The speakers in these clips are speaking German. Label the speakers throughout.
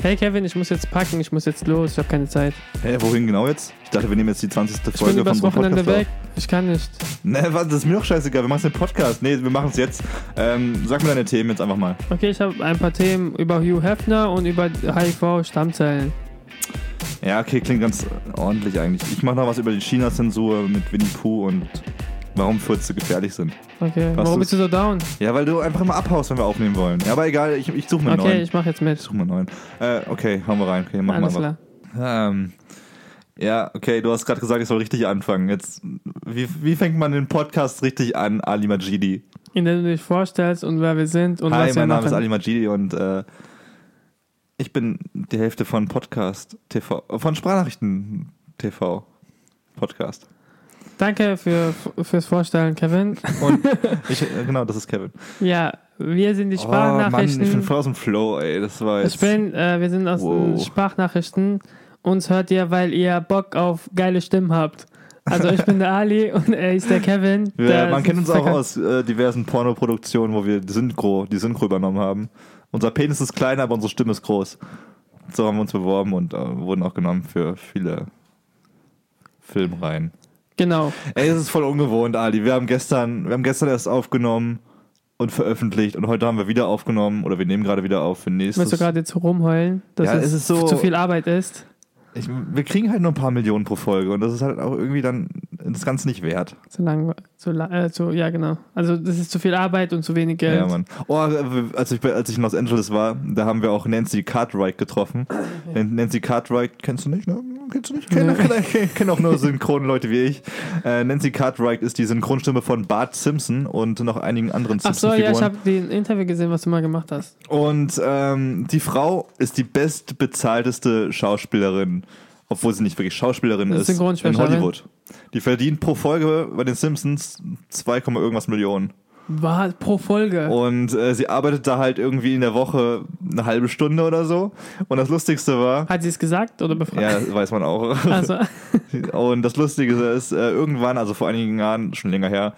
Speaker 1: Hey Kevin, ich muss jetzt packen, ich muss jetzt los, ich habe keine Zeit.
Speaker 2: Hä, wohin genau jetzt? Ich dachte, wir nehmen jetzt die 20.
Speaker 1: Ich bin
Speaker 2: Folge
Speaker 1: übers
Speaker 2: vom
Speaker 1: Wochenende
Speaker 2: Podcast
Speaker 1: weg. Ich kann nicht.
Speaker 2: auf. Ne, was, das ist mir doch scheißegal, wir machen den Podcast. Nee, wir machen es jetzt. Ähm, sag mir deine Themen jetzt einfach mal.
Speaker 1: Okay, ich habe ein paar Themen über Hugh Hefner und über HIV-Stammzellen.
Speaker 2: Ja, okay, klingt ganz ordentlich eigentlich. Ich mache noch was über die China-Zensur mit Winnie Pooh und warum Furze gefährlich sind.
Speaker 1: Okay,
Speaker 2: Was
Speaker 1: warum
Speaker 2: ist-
Speaker 1: bist du so down?
Speaker 2: Ja, weil du einfach immer abhaust, wenn wir aufnehmen wollen. Ja, aber egal, ich, ich suche mir einen
Speaker 1: Okay,
Speaker 2: neuen.
Speaker 1: ich mache jetzt mit.
Speaker 2: Ich suche mir einen neuen. Äh, okay, hauen wir rein. Okay, machen
Speaker 1: Alles
Speaker 2: wir
Speaker 1: klar.
Speaker 2: Ähm, ja, okay, du hast gerade gesagt, ich soll richtig anfangen. Jetzt, wie, wie fängt man den Podcast richtig an, Ali Majidi?
Speaker 1: Indem du dich vorstellst und wer wir sind und
Speaker 2: Hi,
Speaker 1: was wir
Speaker 2: mein Name
Speaker 1: machen.
Speaker 2: ist Ali Majidi und äh, ich bin die Hälfte von Podcast TV, von Sprachnachrichten TV Podcast.
Speaker 1: Danke für, fürs Vorstellen, Kevin.
Speaker 2: Und ich, äh, genau, das ist Kevin.
Speaker 1: Ja, wir sind die
Speaker 2: Oh Mann,
Speaker 1: Sprachnachrichten.
Speaker 2: ich bin voll aus dem Flow, ey. Das war jetzt.
Speaker 1: Ich bin, äh, wir sind aus den
Speaker 2: Wow.
Speaker 1: Sprachnachrichten. Uns hört ihr, weil ihr Bock auf geile Stimmen habt. Also ich bin der Ali und er ist der Kevin.
Speaker 2: wir,
Speaker 1: der
Speaker 2: man kennt uns auch aus äh, diversen Pornoproduktionen, wo wir die Synchro, die Synchro übernommen haben. Unser Penis ist klein, aber unsere Stimme ist groß. So haben wir uns beworben und äh, wurden auch genommen für viele Filmreihen.
Speaker 1: Genau.
Speaker 2: Ey, es ist voll ungewohnt, Ali. Wir haben gestern, wir haben gestern erst aufgenommen und veröffentlicht und heute haben wir wieder aufgenommen oder wir nehmen gerade wieder auf für nächstes.
Speaker 1: Willst du gerade jetzt rumheulen, dass
Speaker 2: Ja,
Speaker 1: es,
Speaker 2: es so-
Speaker 1: zu viel Arbeit ist?
Speaker 2: Ich, wir kriegen halt nur ein paar Millionen pro Folge und das ist halt auch irgendwie dann das Ganze nicht wert.
Speaker 1: Zu lang, zu, äh, zu, ja genau. Also das ist zu viel Arbeit und zu wenig Geld.
Speaker 2: Ja, Mann. Oh, als ich, als ich in Los Angeles war, da haben wir auch Nancy Cartwright getroffen. Nancy Cartwright, kennst du nicht, ne? Kennst du nicht? Kenn, kenn, kenn auch nur Synchronleute wie ich. Äh, Nancy Cartwright ist die Synchronstimme von Bart Simpson und noch einigen anderen
Speaker 1: Ach so, ja, ich habe den Interview gesehen, was du mal gemacht hast.
Speaker 2: Und ähm, die Frau ist die bestbezahlteste Schauspielerin, obwohl sie nicht wirklich Schauspielerin ist,
Speaker 1: ist
Speaker 2: in
Speaker 1: Synchronsprecherin.
Speaker 2: Hollywood. Die verdient pro Folge bei den Simpsons 2, irgendwas Millionen.
Speaker 1: War pro Folge.
Speaker 2: Und äh, sie arbeitet da halt irgendwie in der Woche eine halbe Stunde oder so. Und das Lustigste war,
Speaker 1: Hat sie es gesagt oder befragt?
Speaker 2: ja, weiß man auch.
Speaker 1: Also,
Speaker 2: Und das Lustige ist, äh, irgendwann, also vor einigen Jahren, schon länger her,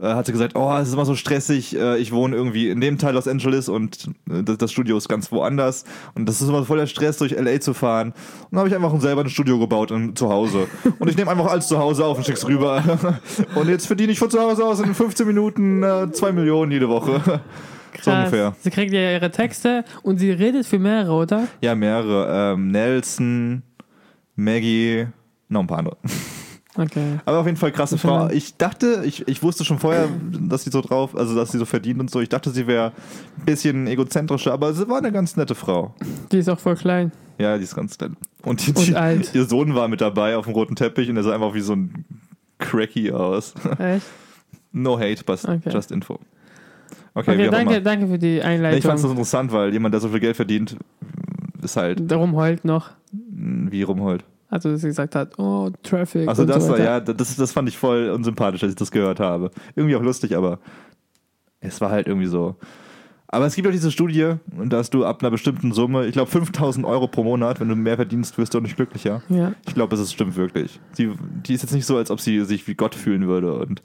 Speaker 2: äh, hat sie gesagt, oh, es ist immer so stressig, äh, ich wohne irgendwie in dem Teil Los Angeles und äh, das, Studio ist ganz woanders und das ist immer voll der Stress, durch L.A. zu fahren. Und dann habe ich einfach selber ein Studio gebaut in, zu Hause. Und ich nehme einfach alles zu Hause auf und schick's rüber. Und jetzt verdiene ich von zu Hause aus in 15 Minuten äh, 2 Millionen jede Woche. So
Speaker 1: krass.
Speaker 2: ungefähr.
Speaker 1: Sie kriegt ja ihre Texte und sie redet für mehrere, oder?
Speaker 2: Ja, mehrere. Ähm, Nelson, Maggie, noch ein paar andere.
Speaker 1: Okay.
Speaker 2: Aber auf jeden Fall krasse Frau. Ich dachte, ich, ich wusste schon vorher, dass sie so drauf, also dass sie so verdient und so. Ich dachte, sie wäre ein bisschen egozentrischer, aber sie war eine ganz nette Frau.
Speaker 1: Die ist auch voll klein.
Speaker 2: Ja, die ist ganz nett. Und, die,
Speaker 1: Und alt.
Speaker 2: ihr Sohn war mit dabei auf dem roten Teppich und er sah einfach wie so ein Cracky aus.
Speaker 1: Echt?
Speaker 2: No hate, but
Speaker 1: Okay.
Speaker 2: just info. Okay,
Speaker 1: Okay, danke, danke für die
Speaker 2: Nee, ich fand
Speaker 1: Einleitung.
Speaker 2: interessant, weil jemand, der so viel Geld verdient, ist halt
Speaker 1: Darum heult noch.
Speaker 2: wie rumholt.
Speaker 1: Also, dass sie gesagt hat, oh, Traffic.
Speaker 2: Also das
Speaker 1: so
Speaker 2: war, ja, das, das fand ich voll unsympathisch, als ich das gehört habe. Irgendwie auch lustig, aber es war halt irgendwie so. Aber es gibt auch diese Studie, dass du ab einer bestimmten Summe, ich glaube 5000 Euro pro Monat, wenn du mehr verdienst, wirst du auch nicht glücklicher.
Speaker 1: Ja.
Speaker 2: Ich glaube, das stimmt wirklich. Sie, die ist jetzt nicht so, als ob sie sich wie Gott fühlen würde. Und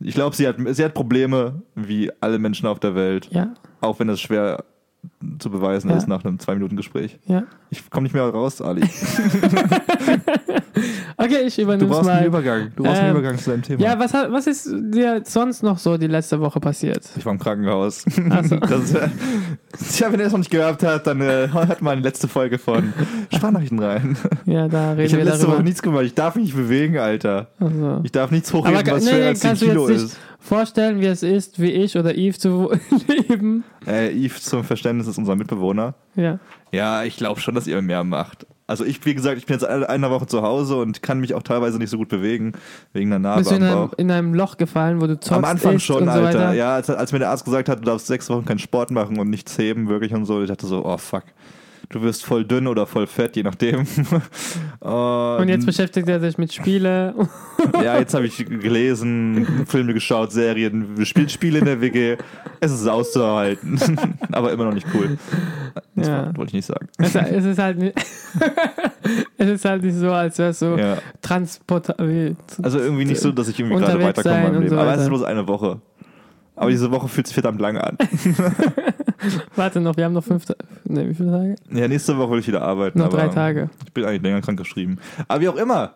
Speaker 2: ich glaube, sie hat, sie hat Probleme, wie alle Menschen auf der Welt,
Speaker 1: Ja.
Speaker 2: auch wenn es schwer zu beweisen
Speaker 1: Ja.
Speaker 2: ist nach einem Zwei-Minuten-Gespräch.
Speaker 1: Ja.
Speaker 2: Ich komme nicht mehr raus, Ali.
Speaker 1: Okay, ich
Speaker 2: Du
Speaker 1: übernehme es
Speaker 2: brauchst einen
Speaker 1: mal.
Speaker 2: Übergang. Du brauchst einen
Speaker 1: Ähm,
Speaker 2: Übergang zu deinem Thema.
Speaker 1: Ja, was, was ist dir sonst noch so die letzte Woche passiert?
Speaker 2: Ich war im Krankenhaus.
Speaker 1: Ach so.
Speaker 2: Das, äh, ja, wenn ihr das noch nicht gehört habt, dann äh, hört mal die letzte Folge von Sprachnachrichten rein.
Speaker 1: Ja, da reden
Speaker 2: Ich habe
Speaker 1: wir
Speaker 2: letzte Woche
Speaker 1: darüber.
Speaker 2: nichts gemacht. Ich darf mich nicht bewegen, Alter.
Speaker 1: Also.
Speaker 2: Ich darf nichts hochheben, was
Speaker 1: nee,
Speaker 2: schwerer
Speaker 1: nee,
Speaker 2: als 10
Speaker 1: kannst du
Speaker 2: Kilo
Speaker 1: jetzt nicht
Speaker 2: ist.
Speaker 1: vorstellen, wie es ist, wie ich oder Yves zu leben?
Speaker 2: Äh, Yves zum Verständnis ist unser Mitbewohner.
Speaker 1: Ja.
Speaker 2: Ja, ich glaube schon, dass ihr mehr macht. Also ich, wie gesagt, ich bin jetzt eine Woche zu Hause und kann mich auch teilweise nicht so gut bewegen, wegen der Narbe
Speaker 1: Bist du in
Speaker 2: am
Speaker 1: einem, in einem Loch gefallen, wo du zockst,
Speaker 2: Am Anfang schon,
Speaker 1: und so
Speaker 2: Alter.
Speaker 1: weiter?
Speaker 2: Ja, als, als mir der Arzt gesagt hat, du darfst sechs Wochen keinen Sport machen und nichts heben, wirklich und so, ich dachte so, oh fuck. Du wirst voll dünn oder voll fett, je nachdem.
Speaker 1: Und jetzt beschäftigt er sich mit Spiele.
Speaker 2: ja, jetzt habe ich gelesen, Filme geschaut, Serien, spielt Spiele in der WG. Es ist auszuhalten, aber immer noch nicht cool. Das
Speaker 1: Ja.
Speaker 2: wollte ich nicht sagen.
Speaker 1: Es, es ist halt nicht, es ist halt nicht so, als wäre es so
Speaker 2: Ja.
Speaker 1: transportabel.
Speaker 2: Also irgendwie nicht so, dass ich irgendwie gerade weiterkomme in meinem Leben.
Speaker 1: so
Speaker 2: aber es ist bloß eine Woche. Aber diese Woche fühlt sich verdammt lange an.
Speaker 1: Warte noch, wir haben noch fünf Tage. Ne, wie viele Tage?
Speaker 2: Ja, nächste Woche will ich wieder arbeiten.
Speaker 1: Noch drei Tage.
Speaker 2: Ich bin eigentlich länger krank geschrieben. Aber wie auch immer.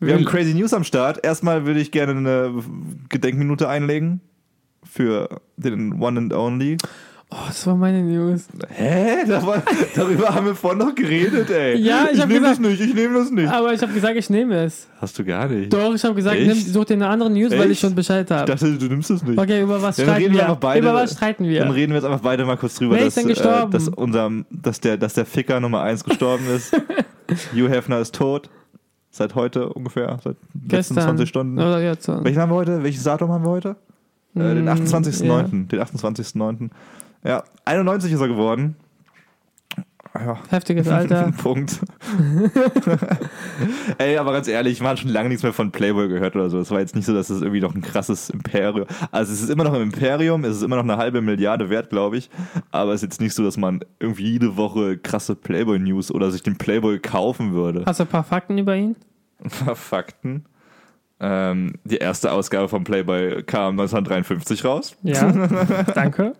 Speaker 2: Wir
Speaker 1: Will-
Speaker 2: haben Crazy News am Start. Erstmal würde ich gerne eine Gedenkminute einlegen für den One and Only.
Speaker 1: Oh, das war meine News.
Speaker 2: Hä? Da war, darüber haben wir vorhin noch geredet, ey.
Speaker 1: Ja, ich hab
Speaker 2: nehme das nicht, ich nehme das nicht.
Speaker 1: Aber ich habe gesagt, ich nehme es.
Speaker 2: Hast du gar nicht.
Speaker 1: Doch, ich habe gesagt, nimm, such dir eine andere News, weil
Speaker 2: Echt?
Speaker 1: ich schon Bescheid
Speaker 2: Ich
Speaker 1: habe.
Speaker 2: dachte, du nimmst das nicht.
Speaker 1: Okay, über was
Speaker 2: dann
Speaker 1: streiten
Speaker 2: wir
Speaker 1: wir?
Speaker 2: beide-
Speaker 1: über was streiten
Speaker 2: Dann
Speaker 1: wir?
Speaker 2: reden wir jetzt einfach beide mal kurz drüber,
Speaker 1: Wer
Speaker 2: dass,
Speaker 1: ist denn
Speaker 2: äh,
Speaker 1: gestorben?
Speaker 2: dass, unser, dass, der, dass der Ficker Nummer 1 gestorben ist. Hugh Hefner ist tot. Seit heute ungefähr. Seit letzten
Speaker 1: Gestern.
Speaker 2: 20 Stunden.
Speaker 1: Oder jetzt.
Speaker 2: Welchen haben wir heute? Welches Datum haben wir heute? Äh, den
Speaker 1: Mm,
Speaker 2: 28.09.
Speaker 1: ja.
Speaker 2: Den 28.09. Ja, 91 ist er geworden. Ja.
Speaker 1: Heftiges Alter.
Speaker 2: Punkt. Ey, aber ganz ehrlich, man hat schon lange nichts mehr von Playboy gehört oder so. Es war jetzt nicht so, dass es irgendwie noch ein krasses Imperium. Also es ist immer noch ein Imperium, es ist immer noch eine halbe Milliarde wert, glaube ich. Aber es ist jetzt nicht so, dass man irgendwie jede Woche krasse Playboy-News oder sich den Playboy kaufen würde.
Speaker 1: Hast du ein paar Fakten über ihn?
Speaker 2: Fakten. Ähm, die erste Ausgabe von Playboy kam 1953 raus.
Speaker 1: Ja. Danke.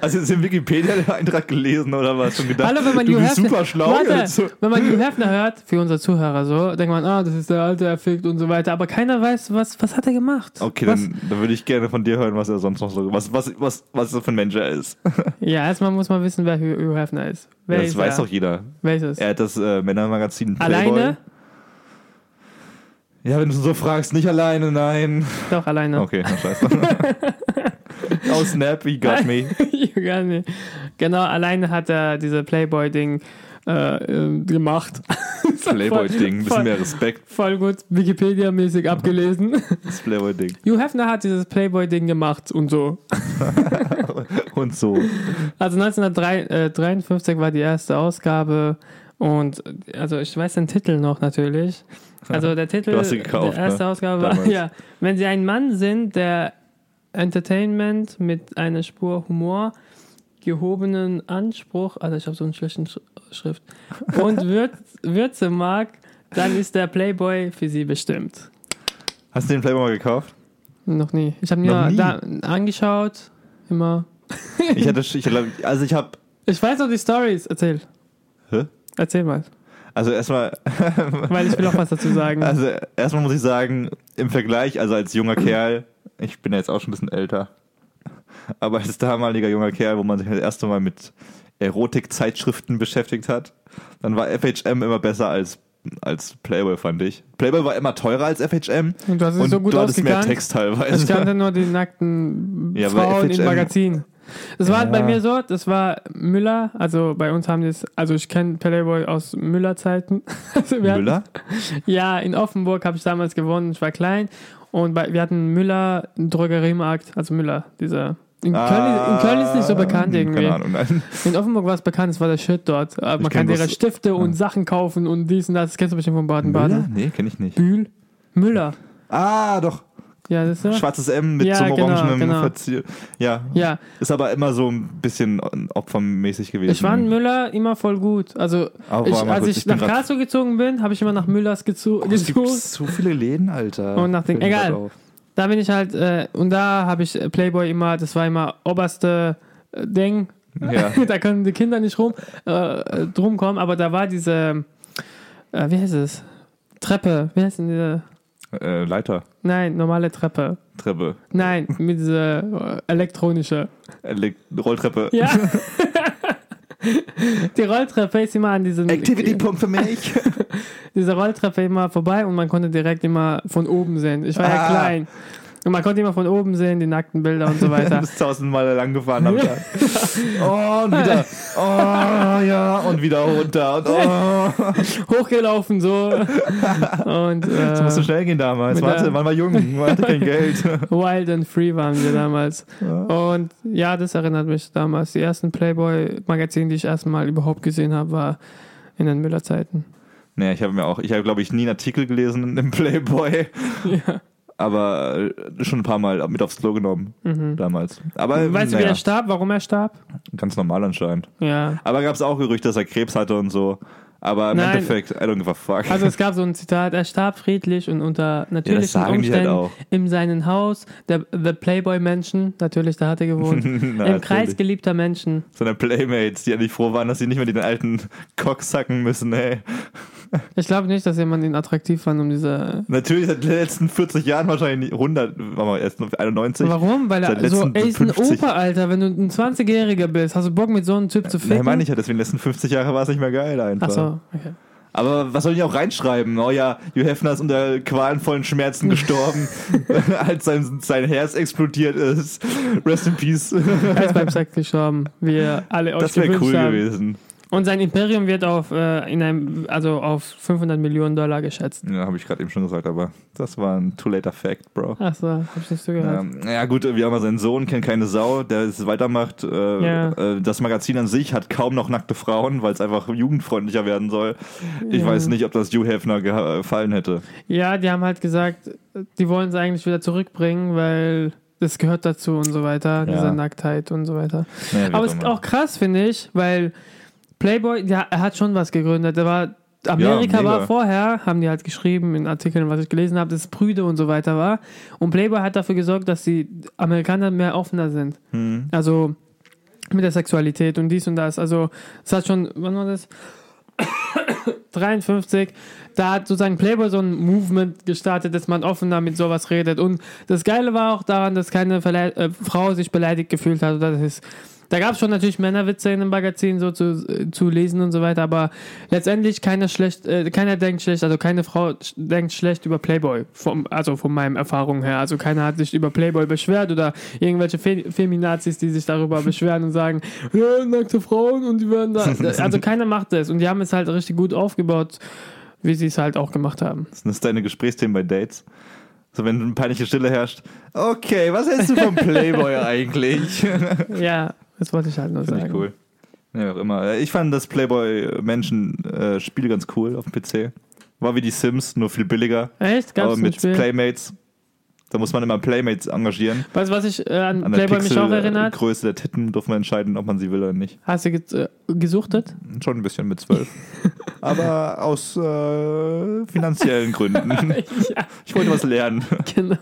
Speaker 2: Also ist im Wikipedia der Eintrag gelesen oder was schon gedacht?
Speaker 1: Hallo, wenn man
Speaker 2: du
Speaker 1: Hugh
Speaker 2: bist
Speaker 1: Hefner,
Speaker 2: super schlau.
Speaker 1: Warte,
Speaker 2: jetzt. So.
Speaker 1: wenn man Hugh Hefner hört, für unsere Zuhörer so, denkt man, ah, das ist der alte Erfickt und so weiter. Aber keiner weiß, was, was hat er gemacht?
Speaker 2: Okay,
Speaker 1: was?
Speaker 2: dann, dann würde ich gerne von dir hören, was er sonst noch so, was, was, was, was er für ein Mensch er ist.
Speaker 1: Ja, erstmal muss man wissen, wer Hugh Hefner ist. Wer
Speaker 2: das
Speaker 1: ist
Speaker 2: weiß
Speaker 1: er?
Speaker 2: doch jeder.
Speaker 1: Welches?
Speaker 2: Er hat das äh, Männermagazin Playboy.
Speaker 1: Alleine?
Speaker 2: Ja, wenn du so fragst, nicht alleine, nein.
Speaker 1: Doch, alleine.
Speaker 2: Okay, na scheiße. oh, Snap, he got me.
Speaker 1: Hugh gar nicht. Genau, alleine hat er diese Playboy-Ding äh, äh, gemacht.
Speaker 2: Playboy-Ding, bisschen
Speaker 1: voll,
Speaker 2: mehr Respekt.
Speaker 1: voll gut Wikipedia-mäßig abgelesen.
Speaker 2: Das Playboy-Ding.
Speaker 1: Hugh Hefner hat dieses Playboy-Ding gemacht und so.
Speaker 2: Und so.
Speaker 1: Also 1953 war die erste Ausgabe und also ich weiß den Titel noch natürlich. Also der Titel
Speaker 2: gekauft,
Speaker 1: der erste
Speaker 2: ne?
Speaker 1: Ausgabe war, ja, wenn Sie ein Mann sind, der Entertainment mit einer Spur Humor, gehobenen Anspruch, also ich habe so einen schlechten Sch Schrift, und Würz Würze mag, dann ist der Playboy für Sie bestimmt.
Speaker 2: Hast du den Playboy mal gekauft?
Speaker 1: Noch nie. Ich habe mir da angeschaut, immer.
Speaker 2: Ich hatte, ich also ich habe,
Speaker 1: Ich weiß noch die Stories. Erzähl.
Speaker 2: Hä?
Speaker 1: Erzähl mal.
Speaker 2: also erstmal,
Speaker 1: Weil ich will auch was dazu sagen.
Speaker 2: also erstmal muss ich sagen, im Vergleich, also als junger Kerl, ich bin ja jetzt auch schon ein bisschen älter, aber als damaliger junger Kerl, wo man sich das erste Mal mit Erotikzeitschriften beschäftigt hat, dann war FHM immer besser als als Playboy, fand ich. Playboy war immer teurer als FHM
Speaker 1: Und du hast es
Speaker 2: und
Speaker 1: so gut
Speaker 2: du hattest mehr. Text teilweise.
Speaker 1: Ich kannte nur die nackten
Speaker 2: Ja,
Speaker 1: Frauen im
Speaker 2: FHM
Speaker 1: Magazin. Das war halt bei
Speaker 2: Ja.
Speaker 1: mir so, das war Müller, also bei uns haben die es, also ich kenne Playboy aus Müller-Zeiten. Also
Speaker 2: Müller?
Speaker 1: Hatten, ja, in Offenburg habe ich damals gewonnen, ich war klein und bei, wir hatten Müller, Drogeriemarkt, also Müller, dieser. In, Köln, in Köln ist nicht so bekannt irgendwie.
Speaker 2: Ah, Keine Ahnung, nein.
Speaker 1: In Offenburg war es bekannt, es war der Shit dort. Äh, Man kann ihre Stifte und Sachen kaufen und dies und das. Das kennst du bestimmt von? Baden-Baden.
Speaker 2: Nee, kenne ich nicht.
Speaker 1: Bühl? Müller.
Speaker 2: Ah, doch.
Speaker 1: Ja, das ist.
Speaker 2: Schwarzes M mit
Speaker 1: Ja,
Speaker 2: so einem
Speaker 1: genau,
Speaker 2: orangenen
Speaker 1: genau.
Speaker 2: Verzier. Ja.
Speaker 1: Ja,
Speaker 2: Ist aber immer so ein bisschen opfermäßig gewesen.
Speaker 1: ich fand Müller immer voll gut. Also, ich, als ich,
Speaker 2: bin
Speaker 1: nach Karlsruhe gezogen bin, habe ich immer nach Müllers gezo-
Speaker 2: Es gibt so viele Läden, Alter.
Speaker 1: Und nach den- egal. Da bin ich halt, äh, und da habe ich Playboy immer, das war immer oberste äh, Ding.
Speaker 2: Ja.
Speaker 1: da können die Kinder nicht rum, äh, drum kommen, aber da war diese, äh, wie heißt es? Treppe, wie heißt denn diese?
Speaker 2: Äh, Leiter,
Speaker 1: Nein, normale Treppe.
Speaker 2: Treppe,
Speaker 1: Nein, mit dieser äh, elektronische.
Speaker 2: Elek Rolltreppe.
Speaker 1: Ja. Die Rolltreppe ist immer an diesem
Speaker 2: Activity-Punkt für mich.
Speaker 1: diese Rolltreppe immer vorbei und man konnte direkt immer von oben sehen. Ich war ja
Speaker 2: Ah.
Speaker 1: klein. Und man konnte immer von oben sehen, die nackten Bilder und so
Speaker 2: Du
Speaker 1: weiter.
Speaker 2: bist tausendmal lang gefahren am Tag. Oh, und wieder. Oh, ja. Und wieder runter. Und oh.
Speaker 1: Hochgelaufen so. Und
Speaker 2: Das musste
Speaker 1: äh,
Speaker 2: schnell gehen damals. Warte, man war jung, man hatte kein Geld.
Speaker 1: Wild and Free waren wir damals. Und ja, das erinnert mich damals. Die ersten Playboy-Magazine, die ich erstmal überhaupt gesehen habe, war in den Müller-Zeiten.
Speaker 2: Nee, ich habe mir auch, ich habe glaube ich nie einen Artikel gelesen im Playboy,
Speaker 1: Ja.
Speaker 2: Aber äh, schon ein paar Mal mit aufs Klo genommen damals. Aber
Speaker 1: Mhm. Weißt du, wie er starb? Warum er starb?
Speaker 2: ganz normal anscheinend.
Speaker 1: Ja.
Speaker 2: Aber gab es auch Gerüchte, dass er Krebs hatte und so. Aber im
Speaker 1: Nein.
Speaker 2: Endeffekt, I don't give a fuck.
Speaker 1: Also es gab so ein Zitat, er starb friedlich und unter natürlichen
Speaker 2: die halt
Speaker 1: Umständen
Speaker 2: auch.
Speaker 1: in seinem Haus, der The Playboy-Menschen, natürlich, da hat er gewohnt, im
Speaker 2: natürlich.
Speaker 1: Kreis geliebter Menschen.
Speaker 2: Seine Playmates, die endlich froh waren, dass sie nicht mehr den alten Cock sacken müssen, ey.
Speaker 1: Ich glaube nicht, dass jemand ihn attraktiv fand, um diese...
Speaker 2: Natürlich seit den letzten 40 Jahren wahrscheinlich 100, war mal erst 91.
Speaker 1: Warum? Weil er so, er ist ein
Speaker 2: 50.
Speaker 1: Opa, Alter, wenn du ein 20-Jähriger bist, hast du Bock mit so einem Typ zu ficken?
Speaker 2: Nein, meine ich ja, deswegen die letzten 50 Jahre war es nicht mehr geil einfach.
Speaker 1: Ach so, okay.
Speaker 2: Aber was sollen die auch reinschreiben? Oh ja, Hugh Hefner ist unter qualenvollen Schmerzen gestorben, als sein, sein Herz explodiert ist. Rest in Peace.
Speaker 1: Er ist beim Sex gestorben, wie ihr alle euch
Speaker 2: Das wäre cool
Speaker 1: haben.
Speaker 2: gewesen.
Speaker 1: Und sein Imperium wird auf, äh, in einem, also auf 500 Millionen Dollar geschätzt.
Speaker 2: Ja, habe ich gerade eben schon gesagt, aber das war ein too later fact, Bro.
Speaker 1: Ach so, hab ich nicht so gehört.
Speaker 2: Ähm, ja gut, wir haben ja seinen Sohn, kennt keine Sau, der es weitermacht. Äh,
Speaker 1: Ja.
Speaker 2: äh, das Magazin an sich hat kaum noch nackte Frauen, weil es einfach jugendfreundlicher werden soll. Ich
Speaker 1: Ja.
Speaker 2: weiß nicht, ob das Hugh Hefner gefallen hätte.
Speaker 1: Ja, die haben halt gesagt, die wollen es eigentlich wieder zurückbringen, weil das gehört dazu und so weiter,
Speaker 2: Ja.
Speaker 1: diese Nacktheit und so weiter.
Speaker 2: Wie
Speaker 1: Aber es ist auch krass, finde ich, weil Playboy, ja, er hat schon was gegründet. Er war, Amerika
Speaker 2: mega.
Speaker 1: war vorher, haben die halt geschrieben in Artikeln, was ich gelesen habe, dass es Brüde und so weiter war. Und Playboy hat dafür gesorgt, dass die Amerikaner mehr offener sind.
Speaker 2: Hm.
Speaker 1: Also mit der Sexualität und dies und das. Also es hat schon, wann war das? 53, da hat sozusagen Playboy so ein Movement gestartet, dass man offener mit sowas redet. Und das Geile war auch daran, dass keine Verle äh, Frau sich beleidigt gefühlt hat. Oder das ist, da gab es schon natürlich Männerwitze in dem Magazin so zu, zu lesen und so weiter, aber letztendlich keiner schlecht, äh, keiner denkt schlecht, also keine Frau denkt schlecht über Playboy, vom, also von meinen Erfahrungen her. Also keiner hat sich über Playboy beschwert oder irgendwelche Fe Feminazis, die sich darüber beschweren und sagen, ja, nackte Frauen und die werden da. Also keiner macht das und die haben es halt richtig gut aufgebaut, wie sie es halt auch gemacht haben.
Speaker 2: Das ist deine Gesprächsthemen bei Dates. So, wenn eine peinliche Stille herrscht. Okay, was hältst du vom Playboy eigentlich?
Speaker 1: Ja, das wollte ich halt nur
Speaker 2: Finde
Speaker 1: sagen.
Speaker 2: ich cool. Ja, auch immer. Ich fand das Playboy-Menschen-Spiel ganz cool auf dem PC. War wie die Sims, nur viel billiger.
Speaker 1: Echt? Gab's
Speaker 2: aber mit? Playmates. Da muss man immer Playmates engagieren.
Speaker 1: Weißt du, was ich äh, an,
Speaker 2: An
Speaker 1: Playboy mich auch erinnert?
Speaker 2: Pixelgröße der Titten durfte man entscheiden, ob man sie will oder nicht.
Speaker 1: Hast du ge äh, gesuchtet?
Speaker 2: Schon ein bisschen mit zwölf. aber aus äh, finanziellen Gründen.
Speaker 1: ja,
Speaker 2: Ich wollte was lernen.
Speaker 1: genau.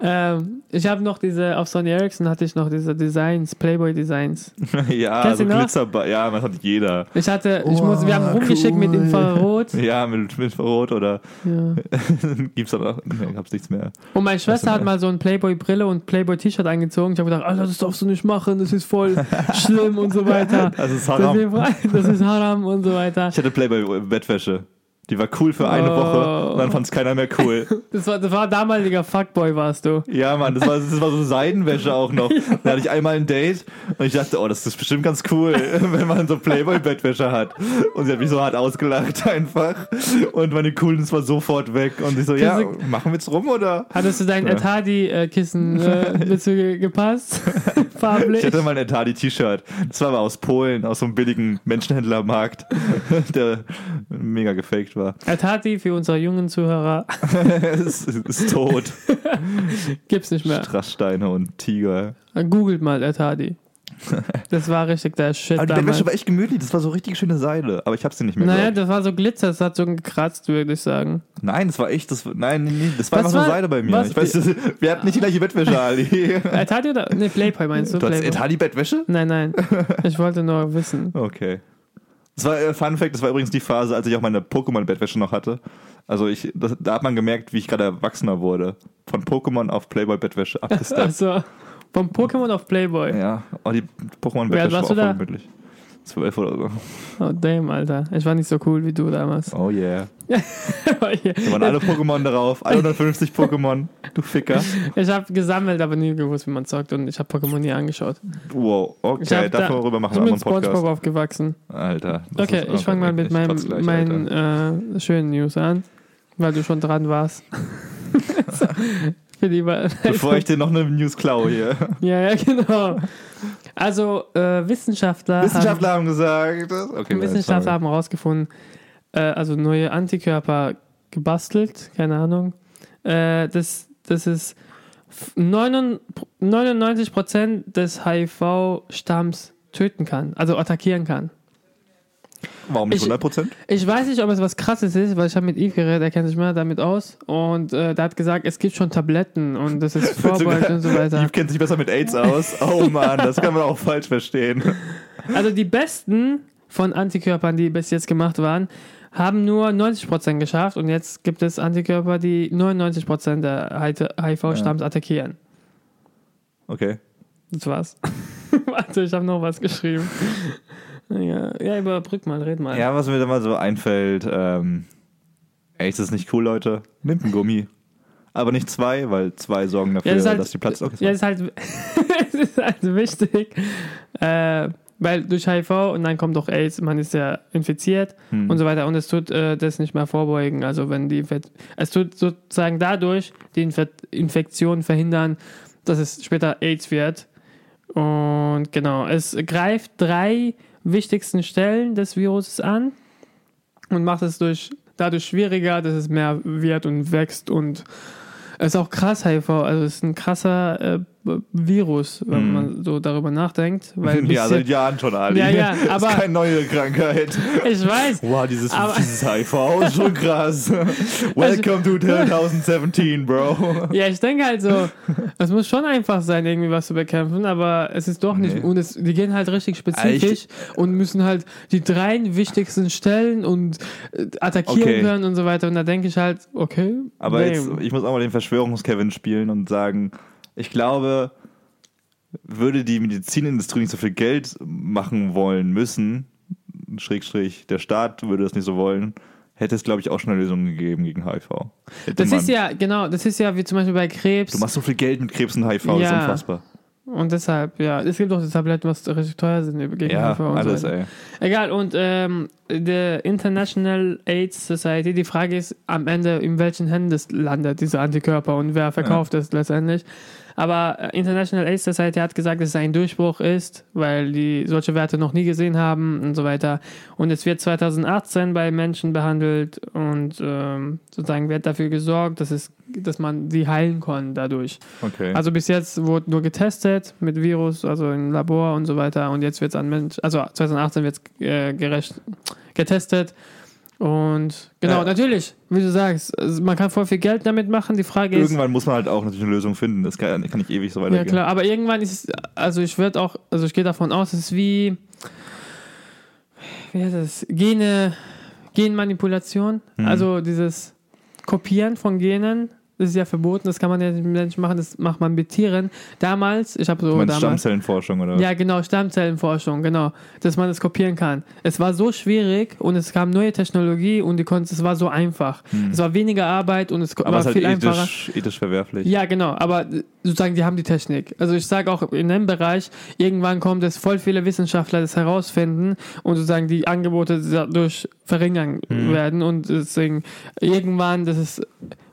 Speaker 1: Ähm, ich habe noch diese, auf Sony Ericsson hatte ich noch diese Designs, Playboy Designs.
Speaker 2: ja,
Speaker 1: Kennst
Speaker 2: so? Glitzer. Ja, man hat jeder.
Speaker 1: Ich hatte, ich
Speaker 2: Oh,
Speaker 1: muss, wir haben rumgeschickt mit
Speaker 2: cool.
Speaker 1: Infrarot.
Speaker 2: Ja, mit, mit Rot oder
Speaker 1: Ja.
Speaker 2: gibt's da noch? Nee, gab's nichts mehr.
Speaker 1: Und meine Schwester hat mal so ein Playboy-Brille und Playboy-T-Shirt angezogen. Ich habe gedacht, Alter, das darfst du nicht machen, das ist voll schlimm und so weiter.
Speaker 2: Das ist Haram.
Speaker 1: Das ist Haram und so weiter.
Speaker 2: Ich hatte Playboy-Bettwäsche. Die war cool für eine
Speaker 1: Oh.
Speaker 2: Woche und dann fand es keiner mehr cool.
Speaker 1: Das war, das war damaliger Fuckboy, warst du.
Speaker 2: Ja, Mann, das war, das war so Seidenwäsche auch noch. Da hatte ich einmal ein Date und ich dachte, oh, das ist bestimmt ganz cool, wenn man so Playboy-Bettwäsche hat. Und sie hat mich so hart ausgelacht einfach. Und meine Coolness war sofort weg. Und ich so, ja, machen wir jetzt rum oder?
Speaker 1: Hattest du dein
Speaker 2: Ja.
Speaker 1: Etadi-Kissen äh, dazu ge gepasst? Farblich?
Speaker 2: Ich hatte mal ein Etadi-T-Shirt. Das war aber aus Polen, aus so einem billigen Menschenhändlermarkt, der mega gefaked war.
Speaker 1: Etadi für unsere jungen Zuhörer
Speaker 2: es ist tot.
Speaker 1: gibt's nicht mehr.
Speaker 2: Strasssteine und Tiger.
Speaker 1: Googelt mal Etadi. Das war richtig der Shit
Speaker 2: Aber die. Bettwäsche war echt gemütlich. Das war so richtig schöne Seide. Aber ich hab's dir nicht mehr
Speaker 1: Naja,
Speaker 2: geglaubt.
Speaker 1: das war so Glitzer, das hat so gekratzt, würde ich sagen.
Speaker 2: Nein, das war echt, das, nein, nee, nee, das war
Speaker 1: Was
Speaker 2: einfach nur
Speaker 1: war-
Speaker 2: Seide bei mir.
Speaker 1: was-
Speaker 2: Ich weiß, das, wir hatten nicht die gleiche Bettwäsche, Ali.
Speaker 1: Etadi oder? Ne, Playboy meinst du?
Speaker 2: Du hast
Speaker 1: Playboy.
Speaker 2: Etadi-Bettwäsche?
Speaker 1: Nein, nein. Ich wollte nur wissen.
Speaker 2: Okay. Das war, äh, Fun Fact, das war übrigens die Phase, als ich auch meine Pokémon-Bettwäsche noch hatte. Also ich, das, da hat man gemerkt, wie ich gerade erwachsener wurde. Von Pokémon auf Playboy-Bettwäsche abgesteppt.
Speaker 1: Also, vom Pokémon auf Playboy.
Speaker 2: ja, oh, die
Speaker 1: alt
Speaker 2: Pokémon-Bettwäsche war
Speaker 1: warst du da?
Speaker 2: voll gemütlich. Zwölf oder so.
Speaker 1: Oh, damn, Alter. Ich war nicht so cool wie du damals.
Speaker 2: Oh yeah.
Speaker 1: Hier-
Speaker 2: Da waren alle Pokémon darauf, 150 Pokémon. Du Ficker.
Speaker 1: Ich habe gesammelt, aber nie gewusst, wie man zockt und ich habe Pokémon nie angeschaut.
Speaker 2: Wow,
Speaker 1: Ich
Speaker 2: okay,
Speaker 1: hab da-
Speaker 2: darüber machen
Speaker 1: Ich
Speaker 2: wir
Speaker 1: bin
Speaker 2: einen
Speaker 1: mit SpongeBob
Speaker 2: Podcast.
Speaker 1: aufgewachsen.
Speaker 2: Alter.
Speaker 1: Okay, ich fange mal mit
Speaker 2: ich
Speaker 1: meinen
Speaker 2: Alter.
Speaker 1: äh, schönen News an, weil du schon dran warst. Für die Be-
Speaker 2: Bevor ich dir noch eine News klaue hier.
Speaker 1: ja, ja, genau. Also, äh, Wissenschaftler,
Speaker 2: Wissenschaftler haben gesagt. das- Okay,
Speaker 1: haben, Wissenschaftler haben herausgefunden, äh, also neue Antikörper gebastelt, keine Ahnung. Äh, das, das ist 99 Prozent des HIV-Stamms töten kann, also attackieren kann.
Speaker 2: Warum nicht
Speaker 1: Ich-
Speaker 2: 100 Prozent?
Speaker 1: Ich weiß nicht, ob es was krasses ist, weil ich habe mit Yves geredet, er kennt sich mehr damit aus. Und äh, der hat gesagt, es gibt schon Tabletten und das ist vorbeugt und so weiter.
Speaker 2: Yves kennt sich besser mit AIDS aus. Oh Mann, das kann man auch falsch verstehen.
Speaker 1: Also die besten von Antikörpern, die bis jetzt gemacht waren, haben nur 90% geschafft und jetzt gibt es Antikörper, die 99% der HIV-Stamms attackieren.
Speaker 2: Okay.
Speaker 1: Das war's. Warte, ich habe noch was geschrieben. Ja, ja, überbrück mal, red mal.
Speaker 2: Ja, was mir da mal so einfällt, ähm, AIDS ist nicht cool, Leute. Nimmt einen Gummi. Aber nicht zwei, weil zwei sorgen dafür,
Speaker 1: Ja, das halt-
Speaker 2: dass die Platz. Okay,
Speaker 1: Ja, ist halt, es ist halt wichtig, äh, weil durch HIV und dann kommt auch AIDS, man ist ja infiziert
Speaker 2: Hm.
Speaker 1: und so weiter und es tut äh, das nicht mehr vorbeugen. Also wenn die Infekt es tut sozusagen dadurch die Infe Infektion verhindern, dass es später AIDS wird. Und genau, es greift drei wichtigsten Stellen des Virus an und macht es durch, dadurch schwieriger, dass es mehr wird und wächst und es ist auch krass HIV, also es ist ein krasser äh, Virus, wenn
Speaker 2: Mhm.
Speaker 1: man so darüber nachdenkt. Weil
Speaker 2: ja, seit Jahren schon, Ali.
Speaker 1: Ja, ja,
Speaker 2: das
Speaker 1: aber-
Speaker 2: ist keine neue Krankheit.
Speaker 1: ich weiß,
Speaker 2: Wow, dieses,
Speaker 1: Aber-
Speaker 2: dieses HIV ist schon krass. Welcome to 2017, Bro.
Speaker 1: Ja, ich denke halt so, es muss schon einfach sein, irgendwie was zu bekämpfen, aber es ist doch nicht.
Speaker 2: Nee.
Speaker 1: Und es, die gehen halt richtig spezifisch und müssen halt die drei wichtigsten Stellen und äh, attackieren
Speaker 2: Okay.
Speaker 1: können und so weiter. Und da denke ich halt, okay.
Speaker 2: Aber
Speaker 1: damn.
Speaker 2: jetzt, ich muss auch mal den Verschwörungskevin spielen und sagen, ich glaube, würde die Medizinindustrie nicht so viel Geld machen wollen müssen, Schrägstrich, der Staat würde das nicht so wollen, hätte es, glaube ich, auch schon eine Lösung gegeben gegen HIV. Hätte
Speaker 1: Das ist ja, genau, das ist ja wie zum Beispiel bei Krebs.
Speaker 2: Du machst so viel Geld mit Krebs und HIV, das ist
Speaker 1: Ja.
Speaker 2: unfassbar.
Speaker 1: Und deshalb, ja, es gibt auch die Tabletten, was richtig teuer sind gegen
Speaker 2: Ja,
Speaker 1: HIV und
Speaker 2: alles,
Speaker 1: so weiter.
Speaker 2: ey.
Speaker 1: Egal, und ähm, der International AIDS Society, die Frage ist am Ende, in welchen Händen das landet, diese Antikörper und wer verkauft es letztendlich. Aber äh, International AIDS Society hat gesagt, dass es ein Durchbruch ist, weil die solche Werte noch nie gesehen haben und so weiter. Und es wird 2018 bei Menschen behandelt und ähm, sozusagen wird dafür gesorgt, dass, es, dass man sie heilen kann dadurch.
Speaker 2: Okay.
Speaker 1: Also bis jetzt wurde nur getestet mit Virus, also im Labor und so weiter. Und jetzt wird es an Mensch, also 2018 wird es äh, gerecht getestet. Und genau,
Speaker 2: Ja.
Speaker 1: natürlich, wie du sagst, also man kann voll viel Geld damit machen. Die Frage ist,
Speaker 2: Irgendwann muss man halt auch natürlich eine Lösung finden. Das kann, kann nicht ewig so
Speaker 1: ja
Speaker 2: weitergehen.
Speaker 1: klar, aber irgendwann ist es, also ich würde auch, also ich gehe davon aus, es ist wie, wie heißt das, Gene, Genmanipulation,
Speaker 2: Mhm.
Speaker 1: also dieses Kopieren von Genen. Das ist ja verboten, das kann man ja nicht machen, das macht man mit Tieren. Damals, ich habe so
Speaker 2: Du
Speaker 1: damals.
Speaker 2: Stammzellenforschung, oder?
Speaker 1: Ja, genau, Stammzellenforschung, genau, dass man das kopieren kann. Es war so schwierig und es kam neue Technologie und die konnten, es war so einfach. Es war weniger Arbeit und es
Speaker 2: Hm. Aber
Speaker 1: war
Speaker 2: es ist
Speaker 1: viel
Speaker 2: halt
Speaker 1: einfacher.
Speaker 2: ethisch, ethisch verwerflich.
Speaker 1: Ja, genau, aber sozusagen, die haben die Technik. Also ich sage auch in dem Bereich, irgendwann kommt es voll viele Wissenschaftler das herausfinden und sozusagen die Angebote dadurch verringern
Speaker 2: Mhm.
Speaker 1: werden und deswegen irgendwann, dass es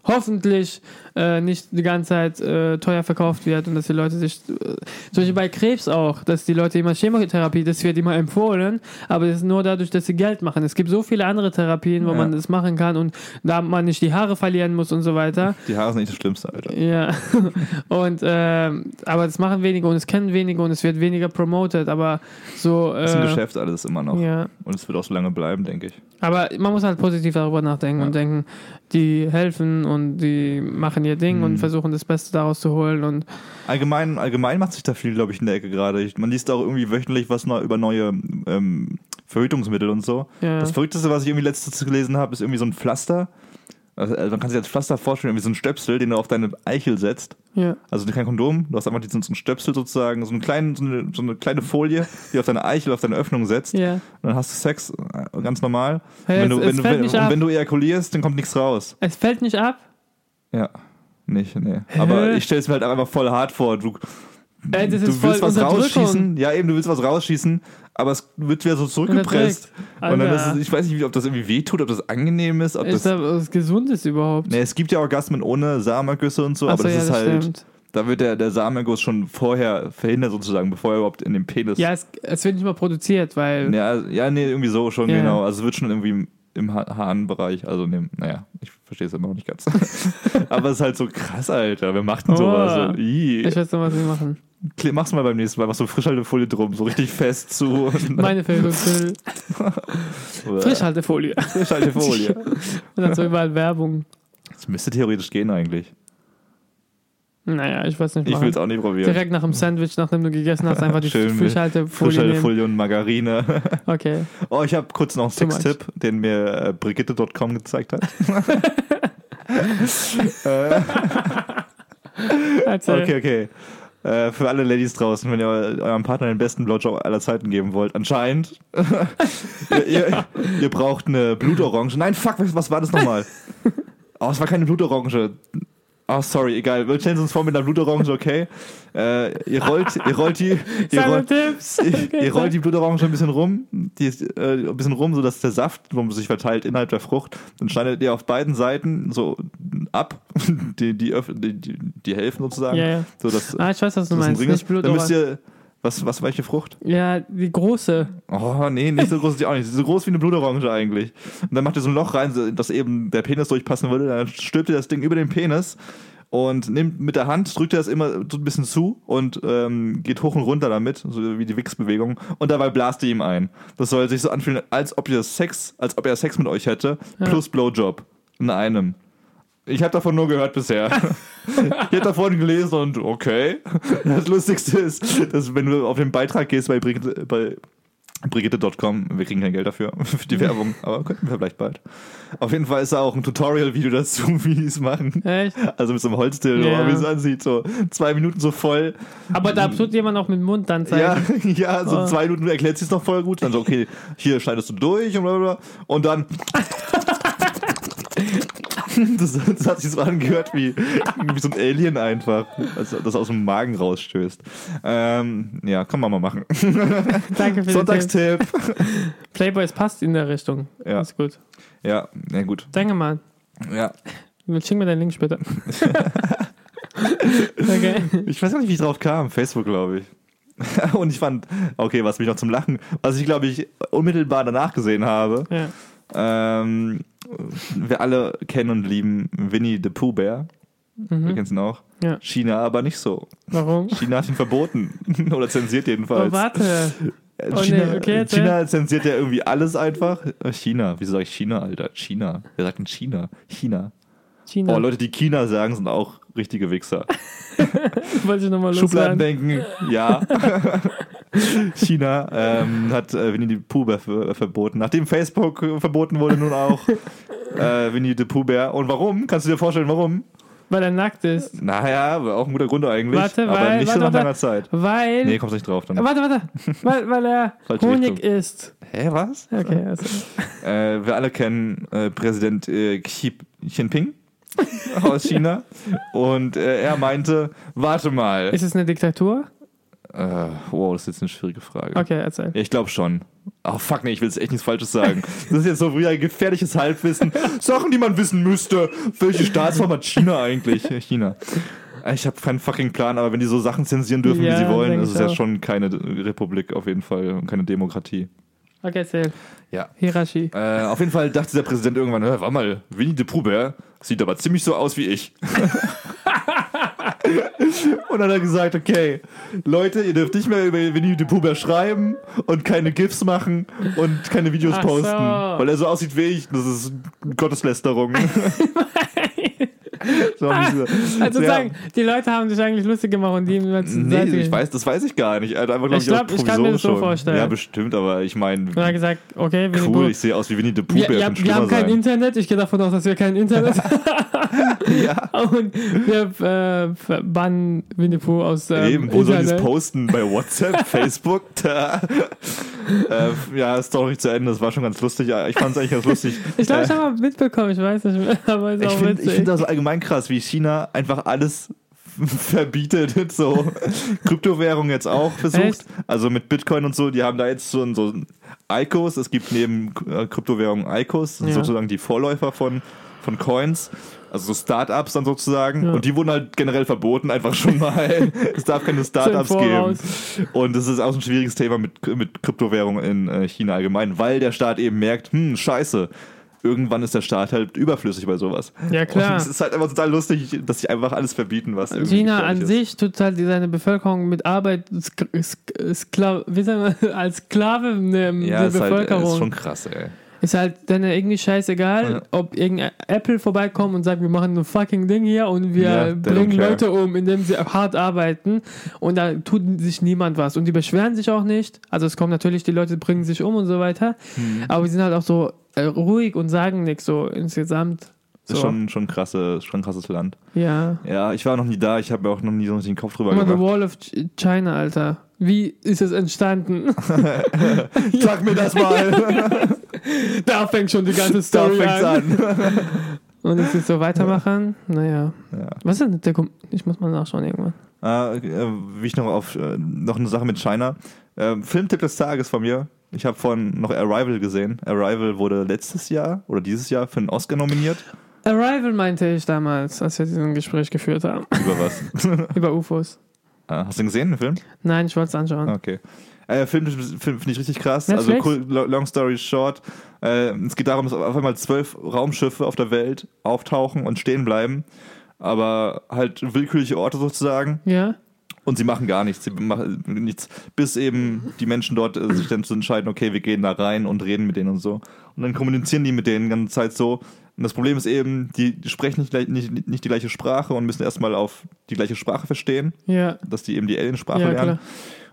Speaker 1: hoffentlich äh, nicht die ganze Zeit äh, teuer verkauft wird und dass die Leute sich, äh, zum Beispiel bei Krebs auch, dass die Leute immer Chemotherapie, das wird immer empfohlen, aber das ist nur dadurch, dass sie Geld machen. Es gibt so viele andere Therapien, wo
Speaker 2: Ja.
Speaker 1: man das machen kann und da man nicht die Haare verlieren muss und so weiter.
Speaker 2: Die Haare sind nicht das Schlimmste, Alter.
Speaker 1: Ja, und ähm, aber das machen wenige und es kennen wenige und es wird weniger promoted, aber so.
Speaker 2: Das ist ein
Speaker 1: Äh,
Speaker 2: Geschäft alles immer noch.
Speaker 1: ja,
Speaker 2: Und es wird auch so lange bleiben, denke ich.
Speaker 1: Aber man muss halt positiv darüber nachdenken
Speaker 2: Ja.
Speaker 1: und denken, die helfen und die machen ihr Ding
Speaker 2: Mhm.
Speaker 1: und versuchen das Beste daraus zu holen und
Speaker 2: Allgemein, allgemein macht sich da viel, glaube ich, in der Ecke gerade. Man liest auch irgendwie wöchentlich was neu über neue ähm, Verhütungsmittel und so.
Speaker 1: ja.
Speaker 2: Das Verrückteste, was ich irgendwie letztens gelesen habe, ist irgendwie so ein Pflaster. Also, also man kann sich als Pflaster vorstellen, irgendwie so ein Stöpsel, den du auf deine Eichel setzt.
Speaker 1: Ja.
Speaker 2: Also kein Kondom, du hast einfach diesen so einen Stöpsel sozusagen, so, einen kleinen, so, eine, so eine kleine Folie, die auf deine Eichel, auf deine Öffnung setzt.
Speaker 1: ja.
Speaker 2: Und dann hast du Sex, äh, ganz normal.
Speaker 1: Hey,
Speaker 2: wenn,
Speaker 1: es-
Speaker 2: du, wenn, du, wenn, und wenn du ejakulierst, dann kommt nichts raus.
Speaker 1: Es fällt nicht ab.
Speaker 2: Ja. Nicht, nee. Aber ich stelle es mir halt einfach voll hart vor. Du,
Speaker 1: Ey, das
Speaker 2: du willst was rausschießen. Ja, eben, du willst was rausschießen, aber es wird wieder so zurückgepresst. Und dann ist es, ich weiß nicht, ob das irgendwie wehtut, ob das angenehm ist, ob
Speaker 1: Ist
Speaker 2: das.
Speaker 1: da was Gesundes überhaupt?
Speaker 2: Nee, es gibt ja Orgasmen ohne Samenergüsse und so,
Speaker 1: Ach
Speaker 2: aber
Speaker 1: so,
Speaker 2: das
Speaker 1: ja,
Speaker 2: ist
Speaker 1: das
Speaker 2: halt.
Speaker 1: stimmt.
Speaker 2: Da wird der, der Samenerguss schon vorher verhindert, sozusagen, bevor er überhaupt in den Penis.
Speaker 1: Ja, es, es wird nicht mal produziert, weil.
Speaker 2: ja, ja, nee, irgendwie so schon,
Speaker 1: Ja.
Speaker 2: genau. Also es wird schon irgendwie im, im Ha- Harnbereich, also in dem, naja, ich verstehe es immer noch nicht ganz. aber es ist halt so krass, Alter. Wer macht denn
Speaker 1: Oh.
Speaker 2: sowas? Ih.
Speaker 1: Ich weiß noch, was wir machen.
Speaker 2: Mach's mal beim nächsten Mal, mach so Frischhaltefolie drum, so richtig fest zu.
Speaker 1: Meine Filme. Frischhaltefolie.
Speaker 2: Frischhaltefolie.
Speaker 1: Und dann so überall Werbung.
Speaker 2: Das müsste theoretisch gehen eigentlich.
Speaker 1: Naja, ich weiß nicht.
Speaker 2: Ich
Speaker 1: machen.
Speaker 2: will's auch nicht probieren.
Speaker 1: Direkt nach dem Sandwich, nachdem du gegessen hast, einfach die
Speaker 2: Schön
Speaker 1: Frischhaltefolie nehmen.
Speaker 2: Frischhaltefolie und Margarine.
Speaker 1: Okay.
Speaker 2: Oh, ich habe kurz noch einen. Sextipp, den mir äh, Brigitte.com gezeigt hat. äh, okay, okay. Äh, für alle Ladies draußen, wenn ihr eu- eurem Partner den besten Blowjob aller Zeiten geben wollt, anscheinend. ihr, ihr, ihr braucht eine Blutorange. Nein, fuck, was, was war das nochmal? Oh, es war keine Blutorange. Oh, sorry, egal. Wir stellen uns vor mit einer Blutorange, okay? Äh, ihr rollt, ihr rollt die, ihr rollt, ihr, ihr rollt die Blutorange ein bisschen rum, die ist, äh, ein bisschen rum, sodass der Saft sich verteilt innerhalb der Frucht. Dann schneidet ihr auf beiden Seiten so ab, die, die, die, die, die Hälften sozusagen.
Speaker 1: Ja, ja.
Speaker 2: So, dass,
Speaker 1: Ah, ich weiß, was du meinst. Nicht
Speaker 2: ist.
Speaker 1: Blut,
Speaker 2: Dann müsst ihr, was, was welche Frucht?
Speaker 1: Ja, die große.
Speaker 2: Oh, nee, nicht so groß ist die auch nicht. So groß wie eine Blutorange eigentlich. Und dann macht ihr so ein Loch rein, dass eben der Penis durchpassen würde. Dann stülpt ihr das Ding über den Penis und nimmt mit der Hand, drückt ihr das immer so ein bisschen zu und ähm, geht hoch und runter damit, so wie die Wix-Bewegung. Und dabei blast ihr ihm ein. Das soll sich so anfühlen, als ob ihr Sex, als ob er Sex mit euch hätte,
Speaker 1: Ja.
Speaker 2: plus Blowjob in einem. Ich habe davon nur gehört bisher. ich habe davon gelesen und okay. Das Lustigste ist, dass wenn du auf den Beitrag gehst bei Brigitte, bei Brigitte.com, wir kriegen kein Geld dafür, für die Werbung, aber könnten wir vielleicht bald. Auf jeden Fall ist da auch ein Tutorial-Video dazu, wie die es machen.
Speaker 1: Echt?
Speaker 2: Also mit so einem Holzdildo,
Speaker 1: Ja.
Speaker 2: wie es aussieht, so zwei Minuten so voll.
Speaker 1: Aber da tut jemand auch mit dem Mund dann
Speaker 2: Ja,
Speaker 1: zeigen.
Speaker 2: ja, so
Speaker 1: Oh.
Speaker 2: zwei Minuten erklärt sie es noch voll gut. Dann so, okay, hier schneidest du durch und bla bla bla. Und dann. Das, das hat sich so angehört wie, wie so ein Alien einfach, also das aus dem Magen rausstößt. Ähm, ja, kann man mal machen.
Speaker 1: Danke für.
Speaker 2: Sonntagstipp.
Speaker 1: Playboys passt in der Richtung.
Speaker 2: Ja.
Speaker 1: Ist gut.
Speaker 2: Ja, ja gut.
Speaker 1: Danke mal.
Speaker 2: Ja.
Speaker 1: Schick mir deinen Link später. okay.
Speaker 2: Ich weiß gar nicht, wie ich drauf kam. Facebook, glaube ich. Und ich fand, okay, was mich noch zum Lachen, was ich glaube ich unmittelbar danach gesehen habe,
Speaker 1: Ja.
Speaker 2: ähm, wir alle kennen und lieben Winnie the Pooh Bear.
Speaker 1: Mhm.
Speaker 2: kennst ihn auch.
Speaker 1: Ja.
Speaker 2: China aber nicht so.
Speaker 1: Warum?
Speaker 2: China hat ihn verboten. Oder zensiert
Speaker 1: Oh,
Speaker 2: jedenfalls.
Speaker 1: warte.
Speaker 2: Äh,
Speaker 1: Oh,
Speaker 2: China,
Speaker 1: nee, okay.
Speaker 2: China zensiert ja irgendwie alles einfach. Äh, China, wieso sag ich China, Alter? China. Wer sagt denn China? China.
Speaker 1: China.
Speaker 2: Oh, Leute, die China sagen, sind auch richtige Wichser.
Speaker 1: Wollte ich nochmal
Speaker 2: Schubladen denken, ja. China ähm, hat äh, Winnie the Pooh Bear ver verboten. Nachdem Facebook äh, verboten wurde, nun auch äh, Winnie the Pooh Bear. Und warum? Kannst du dir vorstellen, warum?
Speaker 1: Weil er nackt ist.
Speaker 2: Naja, auch ein guter Grund eigentlich.
Speaker 1: Warte,
Speaker 2: aber
Speaker 1: weil-
Speaker 2: nicht so
Speaker 1: warte,
Speaker 2: nach
Speaker 1: warte.
Speaker 2: langer Zeit.
Speaker 1: Weil.
Speaker 2: Nee, kommst nicht drauf dann.
Speaker 1: warte, warte. Weil, weil er Honig isst.
Speaker 2: Hä, was?
Speaker 1: Okay, also.
Speaker 2: Äh, wir alle kennen äh, Präsident äh, Xi Jinping aus China. Und äh, er meinte, warte mal.
Speaker 1: Ist es eine Diktatur?
Speaker 2: Äh, wow, das ist jetzt eine schwierige Frage.
Speaker 1: Okay, erzähl.
Speaker 2: Ich glaube schon. Oh fuck, nee, ich will jetzt echt nichts Falsches sagen. Das ist jetzt so wieder ein gefährliches Halbwissen. Sachen, die man wissen müsste. Welche Staatsform hat China eigentlich? China. Ich habe keinen fucking Plan, aber wenn die so Sachen zensieren dürfen,
Speaker 1: Ja,
Speaker 2: wie sie wollen, ist es ja schon keine Republik auf jeden Fall und keine Demokratie.
Speaker 1: Okay, erzähl.
Speaker 2: Ja.
Speaker 1: Hirashi.
Speaker 2: Äh, auf jeden Fall dachte der Präsident irgendwann, "Hä, warte mal, Winnie Pooh Bear sieht aber ziemlich so aus wie ich. und dann hat er gesagt, okay, Leute, ihr dürft nicht mehr über Winnie the Pooh schreiben und keine GIFs machen und keine Videos
Speaker 1: Ach so.
Speaker 2: posten, weil er so aussieht wie ich. Das ist Gotteslästerung. so so-
Speaker 1: Also
Speaker 2: Ja.
Speaker 1: sagen, die Leute haben sich eigentlich lustig gemacht und die ihm mal zur
Speaker 2: Nee,
Speaker 1: Seite
Speaker 2: ich weiß, das weiß ich gar nicht. Hat einfach, glaub
Speaker 1: Ich glaub,
Speaker 2: auch
Speaker 1: ich kann mir das so
Speaker 2: schon.
Speaker 1: vorstellen.
Speaker 2: Ja, bestimmt, aber ich meine,
Speaker 1: er hat gesagt, okay, Winnie
Speaker 2: cool, ich sehe aus wie Winnie the Pooh
Speaker 1: Wir,
Speaker 2: Bear.
Speaker 1: wir,
Speaker 2: könnte
Speaker 1: wir haben kein
Speaker 2: sein.
Speaker 1: Internet. Ich gehe davon aus, dass wir kein Internet haben.
Speaker 2: Ja.
Speaker 1: Und wir äh, verbannen Winnie Pooh aus ähm,
Speaker 2: Eben, wo soll die es
Speaker 1: Internet.
Speaker 2: posten? Bei WhatsApp, Facebook? Da. Äh, ja, Story zu Ende, das war schon ganz lustig. Ich fand es eigentlich ganz lustig.
Speaker 1: Ich glaube,
Speaker 2: Äh,
Speaker 1: ich habe mal mitbekommen, ich weiß nicht mehr, aber ist
Speaker 2: ich
Speaker 1: auch
Speaker 2: finde ich find das allgemein krass, wie China einfach alles verbietet. So Kryptowährung jetzt auch versucht.
Speaker 1: Echt?
Speaker 2: Also mit Bitcoin und so, die haben da jetzt so, so ICOs. Es gibt neben äh, Kryptowährung ICOs,
Speaker 1: Ja.
Speaker 2: sozusagen die Vorläufer von, von Coins. Also so Startups dann sozusagen.
Speaker 1: Ja.
Speaker 2: Und die wurden halt generell verboten, einfach schon mal. es darf keine Startups geben. Und das ist auch ein schwieriges Thema mit, mit Kryptowährung in äh, China allgemein, weil der Staat eben merkt, hm, scheiße, irgendwann ist der Staat halt überflüssig bei sowas.
Speaker 1: Ja, klar.
Speaker 2: Und es ist halt einfach total lustig, dass sie einfach alles verbieten, was irgendwie
Speaker 1: China an
Speaker 2: ist.
Speaker 1: sich tut halt seine Bevölkerung mit Arbeit sk sk skla wir, als Sklave nehmen,
Speaker 2: Ja,
Speaker 1: die
Speaker 2: ist halt,
Speaker 1: Bevölkerung.
Speaker 2: ist schon krass, ey.
Speaker 1: Ist halt dann irgendwie scheißegal,
Speaker 2: Ja.
Speaker 1: ob irgendein Apple vorbeikommt und sagt, wir machen ein fucking Ding hier und wir
Speaker 2: Ja,
Speaker 1: bringen. Leute um, indem sie hart arbeiten und da tut sich niemand was und die beschweren sich auch nicht. Also es kommen natürlich, die Leute bringen sich um und so weiter,
Speaker 2: Hm.
Speaker 1: aber die sind halt auch so äh, ruhig und sagen nichts so insgesamt. So.
Speaker 2: Ist schon, schon, krasse, schon ein krasses Land.
Speaker 1: ja.
Speaker 2: Ja, ich war noch nie da, ich habe auch noch nie so den Kopf drüber
Speaker 1: Guck mal, The
Speaker 2: gemacht.
Speaker 1: Wall of Ch- China, Alter. Wie ist es entstanden?
Speaker 2: Sag mir das mal!
Speaker 1: da fängt schon die ganze
Speaker 2: da
Speaker 1: Story an.
Speaker 2: an.
Speaker 1: Und jetzt ist so weitermachen. Naja.
Speaker 2: Ja.
Speaker 1: Was ist denn der Kom Ich muss mal nachschauen irgendwann.
Speaker 2: Äh, äh, wie ich noch auf äh, noch eine Sache mit China. Äh, Filmtipp des Tages von mir. Ich habe von noch Arrival gesehen. Arrival wurde letztes Jahr oder dieses Jahr für einen Oscar nominiert.
Speaker 1: Arrival meinte ich damals, als wir diesen Gespräch geführt haben.
Speaker 2: Über was?
Speaker 1: Über UFOs.
Speaker 2: Äh, hast du ihn gesehen, den Film?
Speaker 1: Nein, ich wollte es anschauen.
Speaker 2: Okay. Äh, Film Film finde ich richtig krass.
Speaker 1: Netflix?
Speaker 2: Also cool, lo- long story short. Äh, es geht darum, dass auf einmal zwölf Raumschiffe auf der Welt auftauchen und stehen bleiben. Aber halt willkürliche Orte sozusagen.
Speaker 1: Ja?
Speaker 2: Und sie machen gar nichts. Sie machen nichts, bis eben die Menschen dort äh, sich dann zu entscheiden, okay, wir gehen da rein und reden mit denen und so. Und dann kommunizieren die mit denen die ganze Zeit so. Und das Problem ist eben, die sprechen nicht, nicht, nicht die gleiche Sprache und müssen erstmal auf die gleiche Sprache verstehen,
Speaker 1: Ja.
Speaker 2: dass die eben die Aliensprache
Speaker 1: Ja,
Speaker 2: lernen.
Speaker 1: klar.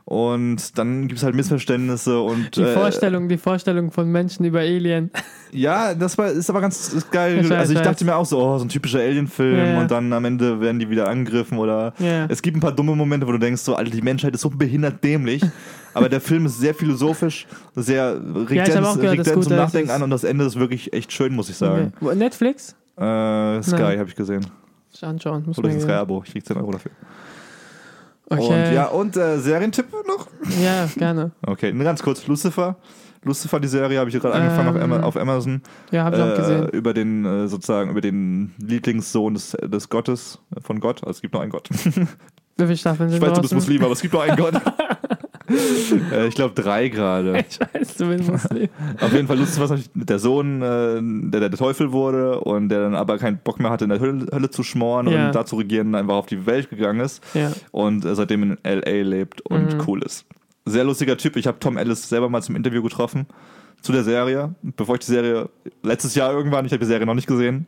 Speaker 2: Und dann gibt es halt Missverständnisse und
Speaker 1: Die
Speaker 2: äh,
Speaker 1: Vorstellung, die Vorstellung von Menschen über Alien.
Speaker 2: ja, das war ist aber ganz ist geil.
Speaker 1: Ich weiß,
Speaker 2: also ich
Speaker 1: weiß.
Speaker 2: dachte mir auch so, oh, so ein typischer Alien-Film
Speaker 1: Ja, ja.
Speaker 2: und dann am Ende werden die wieder angegriffen oder
Speaker 1: Ja.
Speaker 2: es gibt ein paar dumme Momente, wo du denkst, so, Alter, die Menschheit ist so behindert dämlich. aber der Film ist sehr philosophisch, sehr regt
Speaker 1: Ja, gehört,
Speaker 2: zum
Speaker 1: ist
Speaker 2: Nachdenken an und das Ende ist wirklich echt schön, muss ich sagen.
Speaker 1: Okay. Netflix?
Speaker 2: Äh, Sky habe ich gesehen.
Speaker 1: Anschauen. Muss
Speaker 2: Oder
Speaker 1: man
Speaker 2: ein. Sky-Abo. Ich krieg 10 Euro dafür.
Speaker 1: Okay.
Speaker 2: Und ja, und äh, Serientipp noch?
Speaker 1: ja, gerne.
Speaker 2: Okay, nur ganz kurz. Lucifer. Lucifer, die Serie, habe ich gerade angefangen auf,
Speaker 1: Ähm,
Speaker 2: Ama- auf Amazon.
Speaker 1: Ja, habe ich auch
Speaker 2: äh,
Speaker 1: gesehen.
Speaker 2: über den äh, sozusagen über den Lieblingssohn des, des Gottes äh, von Gott. Also es gibt nur einen Gott.
Speaker 1: Wie viele Staffeln
Speaker 2: Ich
Speaker 1: sind
Speaker 2: weiß, du bist? Muslim, aber es gibt nur einen Gott. äh, ich glaube drei gerade.
Speaker 1: Ich weiß, du bist Muslim.
Speaker 2: Auf jeden Fall Lucifer ist natürlich der Sohn, äh, der der Teufel wurde und der dann aber keinen Bock mehr hatte, in der Hölle, Hölle zu schmoren
Speaker 1: Ja.
Speaker 2: und da zu regieren, einfach auf die Welt gegangen ist
Speaker 1: Ja.
Speaker 2: und äh, seitdem in L.A. lebt und
Speaker 1: Mhm.
Speaker 2: cool ist. Sehr lustiger Typ. Ich habe Tom Ellis selber mal zum Interview getroffen zu der Serie, bevor ich die Serie letztes Jahr irgendwann, ich habe die Serie noch nicht gesehen.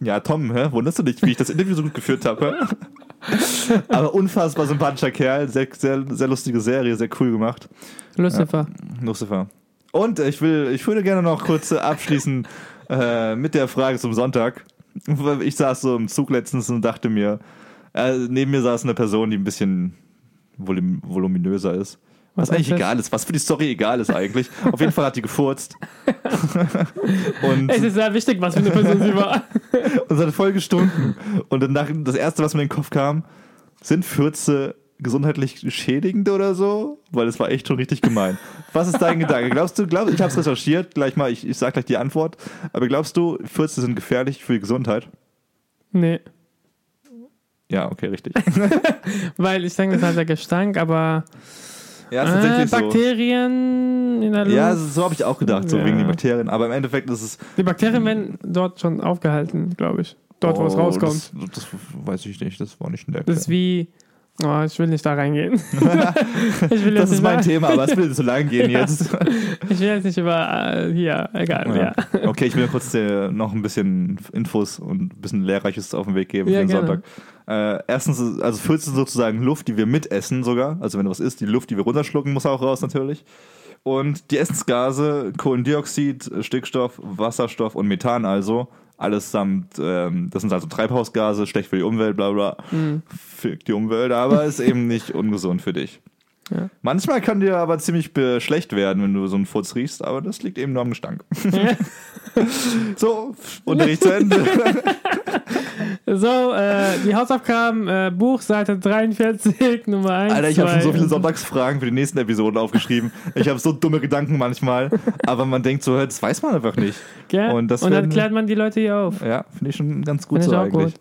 Speaker 2: Ja, Tom, hä? wunderst du dich, wie ich das Interview so gut geführt habe? Aber unfassbar sympathischer Kerl, sehr, sehr, sehr lustige Serie, sehr cool gemacht.
Speaker 1: Lucifer.
Speaker 2: Lucifer. Und ich will, ich würde gerne noch kurz abschließen äh, mit der Frage zum Sonntag. Ich saß so im Zug letztens und dachte mir, äh, neben mir saß eine Person, die ein bisschen volum voluminöser ist. Was,
Speaker 1: Was
Speaker 2: eigentlich
Speaker 1: das?
Speaker 2: egal ist, was für die Story egal ist eigentlich. Auf jeden Fall hat die gefurzt. und,
Speaker 1: Es ist sehr wichtig, was für eine Person sie war.
Speaker 2: und es hat voll gestunken. Und danach, das erste, was mir in den Kopf kam, sind Fürze gesundheitlich schädigend oder so? Weil es war echt schon richtig gemein. Was ist dein Gedanke? Glaubst du, glaub, ich habe es recherchiert, gleich mal, ich, ich sag gleich die Antwort, aber glaubst du, Fürze sind gefährlich für die Gesundheit?
Speaker 1: Nee.
Speaker 2: Ja, okay, richtig.
Speaker 1: Weil ich denke, das halt der Gestank, aber
Speaker 2: Ja, ist
Speaker 1: äh,
Speaker 2: tatsächlich so.
Speaker 1: Bakterien in der Luft.
Speaker 2: Ja, so habe ich auch gedacht, so
Speaker 1: Ja.
Speaker 2: wegen den Bakterien. Aber im Endeffekt ist es.
Speaker 1: Die Bakterien werden dort schon aufgehalten, glaube ich. Dort, wo es
Speaker 2: Oh,
Speaker 1: rauskommt.
Speaker 2: Das, das weiß ich nicht, das war nicht in der
Speaker 1: Das ist wie. Oh, ich will nicht da reingehen.
Speaker 2: Das ist mein Thema, aber es will zu lang gehen
Speaker 1: Ja.
Speaker 2: jetzt.
Speaker 1: Ich will jetzt nicht über. Äh, hier, egal. Ja.
Speaker 2: Ja. Okay, ich will kurz äh, noch ein bisschen Infos und ein bisschen Lehrreiches auf den Weg geben für den
Speaker 1: gerne.
Speaker 2: Sonntag. Äh, erstens, also Fürze sind sozusagen Luft, die wir mitessen sogar. Also wenn was ist, die Luft, die wir runterschlucken, muss auch raus natürlich. Und die Essensgase, Kohlendioxid, Stickstoff, Wasserstoff und Methan also, allesamt, ähm, das sind also Treibhausgase, schlecht für die Umwelt, bla bla,
Speaker 1: Mhm.
Speaker 2: für die Umwelt, aber ist eben nicht ungesund für dich.
Speaker 1: Ja.
Speaker 2: Manchmal kann dir aber ziemlich schlecht werden, wenn du so einen Furz riechst, aber das liegt eben nur am Gestank. So, Unterricht zu Ende.
Speaker 1: So, äh, die Hausaufgaben, äh, Buch, Seite 43, Nummer 1.
Speaker 2: Alter, ich habe schon so viele Sonntagsfragen für die nächsten Episoden aufgeschrieben. Ich habe so dumme Gedanken manchmal, aber man denkt so, das weiß man einfach nicht.
Speaker 1: Gell?
Speaker 2: Und
Speaker 1: Und, dann
Speaker 2: werden-
Speaker 1: klärt man die Leute hier auf.
Speaker 2: Ja, finde ich schon ganz gut so eigentlich.
Speaker 1: gut.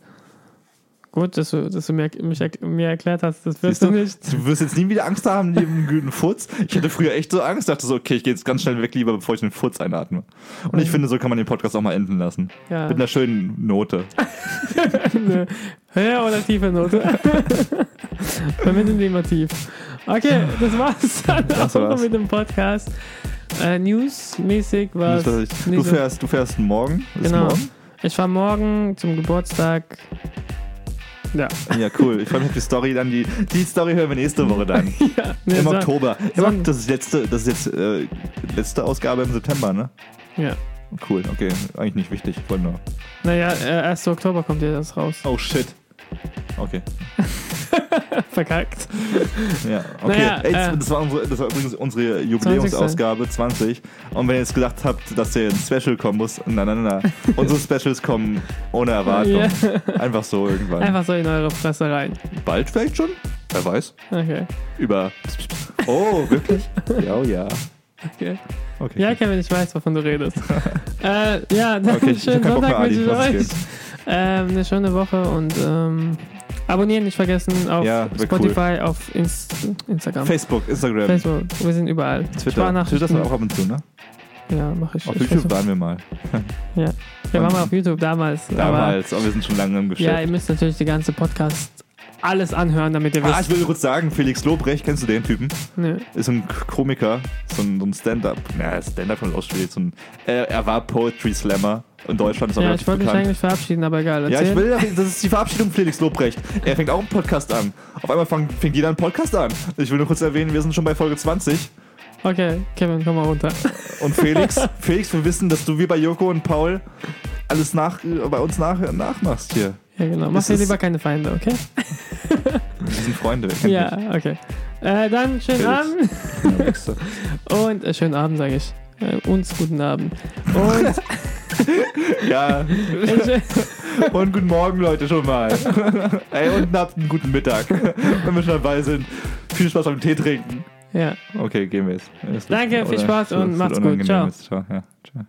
Speaker 1: Gut, dass du, dass du mir, mich, mir erklärt hast, das wirst du
Speaker 2: du,
Speaker 1: nicht.
Speaker 2: du wirst jetzt nie wieder Angst haben neben einem guten Furz. Ich hatte früher echt so Angst, dachte so, okay, ich gehe jetzt ganz schnell weg, lieber bevor ich den Furz einatme. Und ich finde, so kann man den Podcast auch mal enden lassen.
Speaker 1: Ja.
Speaker 2: Mit einer schönen Note.
Speaker 1: Eine höher oder tiefe Note? Vermitteln die immer tief. Okay, das war's dann
Speaker 2: Das
Speaker 1: auch
Speaker 2: war's.
Speaker 1: mit dem Podcast. Äh, News-mäßig war
Speaker 2: Du fährst, du fährst morgen? Ist
Speaker 1: Genau.
Speaker 2: morgen?
Speaker 1: Ich war morgen zum Geburtstag. Ja.
Speaker 2: Ja, cool. Ich freue mich auf die Story dann. Die, die Story hören wir nächste Woche dann.
Speaker 1: ja nee,
Speaker 2: Im
Speaker 1: so-
Speaker 2: Oktober.
Speaker 1: Son-
Speaker 2: das ist letzte, das ist jetzt äh, letzte Ausgabe im September, ne?
Speaker 1: Ja.
Speaker 2: Cool, okay. Eigentlich nicht wichtig. Ich wollte nur.
Speaker 1: Naja, äh, 1. Oktober kommt ja das raus.
Speaker 2: Oh shit. Okay.
Speaker 1: Verkackt.
Speaker 2: Ja, okay.
Speaker 1: Naja,
Speaker 2: Ey,
Speaker 1: äh,
Speaker 2: das, war unsere, das war übrigens unsere Jubiläumsausgabe 20. Und wenn ihr jetzt gedacht habt, dass hier ein Special kommen muss, nein, nein, nein. unsere Specials kommen ohne Erwartung.
Speaker 1: Ja.
Speaker 2: Einfach so irgendwann.
Speaker 1: Einfach so in eure Fresse rein.
Speaker 2: Bald vielleicht schon? Wer weiß.
Speaker 1: Okay.
Speaker 2: Über. Oh, wirklich? ja, oh ja.
Speaker 1: okay.
Speaker 2: Okay.
Speaker 1: Ja, Kevin, ich weiß, wovon du redest. äh, ja, dann
Speaker 2: Okay,
Speaker 1: schönen Sonntag
Speaker 2: es
Speaker 1: euch. Ähm, eine schöne Woche und ähm, abonnieren nicht vergessen auf
Speaker 2: Ja,
Speaker 1: Spotify, auf Inst Instagram,
Speaker 2: Facebook, Instagram,
Speaker 1: Facebook. Wir sind überall.
Speaker 2: Twitter. Twitter ist auch ab und zu, ne?
Speaker 1: Ja, mache ich.
Speaker 2: Auf
Speaker 1: ich
Speaker 2: YouTube
Speaker 1: versuch-
Speaker 2: waren wir mal.
Speaker 1: Ja, wir waren mal auf YouTube damals. Aber,
Speaker 2: Damals, aber wir sind schon lange im
Speaker 1: ja, ihr
Speaker 2: Geschäft.
Speaker 1: müsst natürlich die ganze Podcast alles anhören, damit ihr
Speaker 2: Ah, ich
Speaker 1: wisst.
Speaker 2: will kurz sagen, Felix Lobrecht, kennst du den Typen?
Speaker 1: Nö.
Speaker 2: Ist ein Komiker, so ein, so ein Stand-up. Ja, Stand-up von. So er, er war Poetry Slammer. In Deutschland ist er
Speaker 1: Ja,
Speaker 2: relativ
Speaker 1: ich wollte mich
Speaker 2: bekannt.
Speaker 1: eigentlich verabschieden, aber egal.
Speaker 2: Ja, ich
Speaker 1: Erzähl.
Speaker 2: will, das ist die Verabschiedung Felix Lobrecht. Er fängt auch einen Podcast an. Auf einmal fang, fängt jeder einen Podcast an. Ich will nur kurz erwähnen, wir sind schon bei Folge 20.
Speaker 1: Okay, Kevin, komm mal runter.
Speaker 2: Und Felix, Felix, wir wissen, dass du wie bei Joko und Paul alles nach, bei uns nach, nachmachst hier.
Speaker 1: Ja, genau. Mach dir lieber keine Feinde, okay?
Speaker 2: Wir sind Freunde. kennt
Speaker 1: Ja, okay. Äh, dann schönen
Speaker 2: Felix.
Speaker 1: Abend.
Speaker 2: mich?
Speaker 1: Und äh, schönen Abend, sage ich. Äh, uns guten Abend. Und,
Speaker 2: ja, und guten Morgen, Leute, schon mal. Ey, und habt einen guten Mittag, wenn wir schon dabei sind. Viel Spaß beim Tee trinken.
Speaker 1: ja.
Speaker 2: Okay, gehen wir jetzt. Ist-
Speaker 1: Danke, viel Spaß und macht's gut. Ciao.
Speaker 2: jetzt. Ciao. Ja, ciao.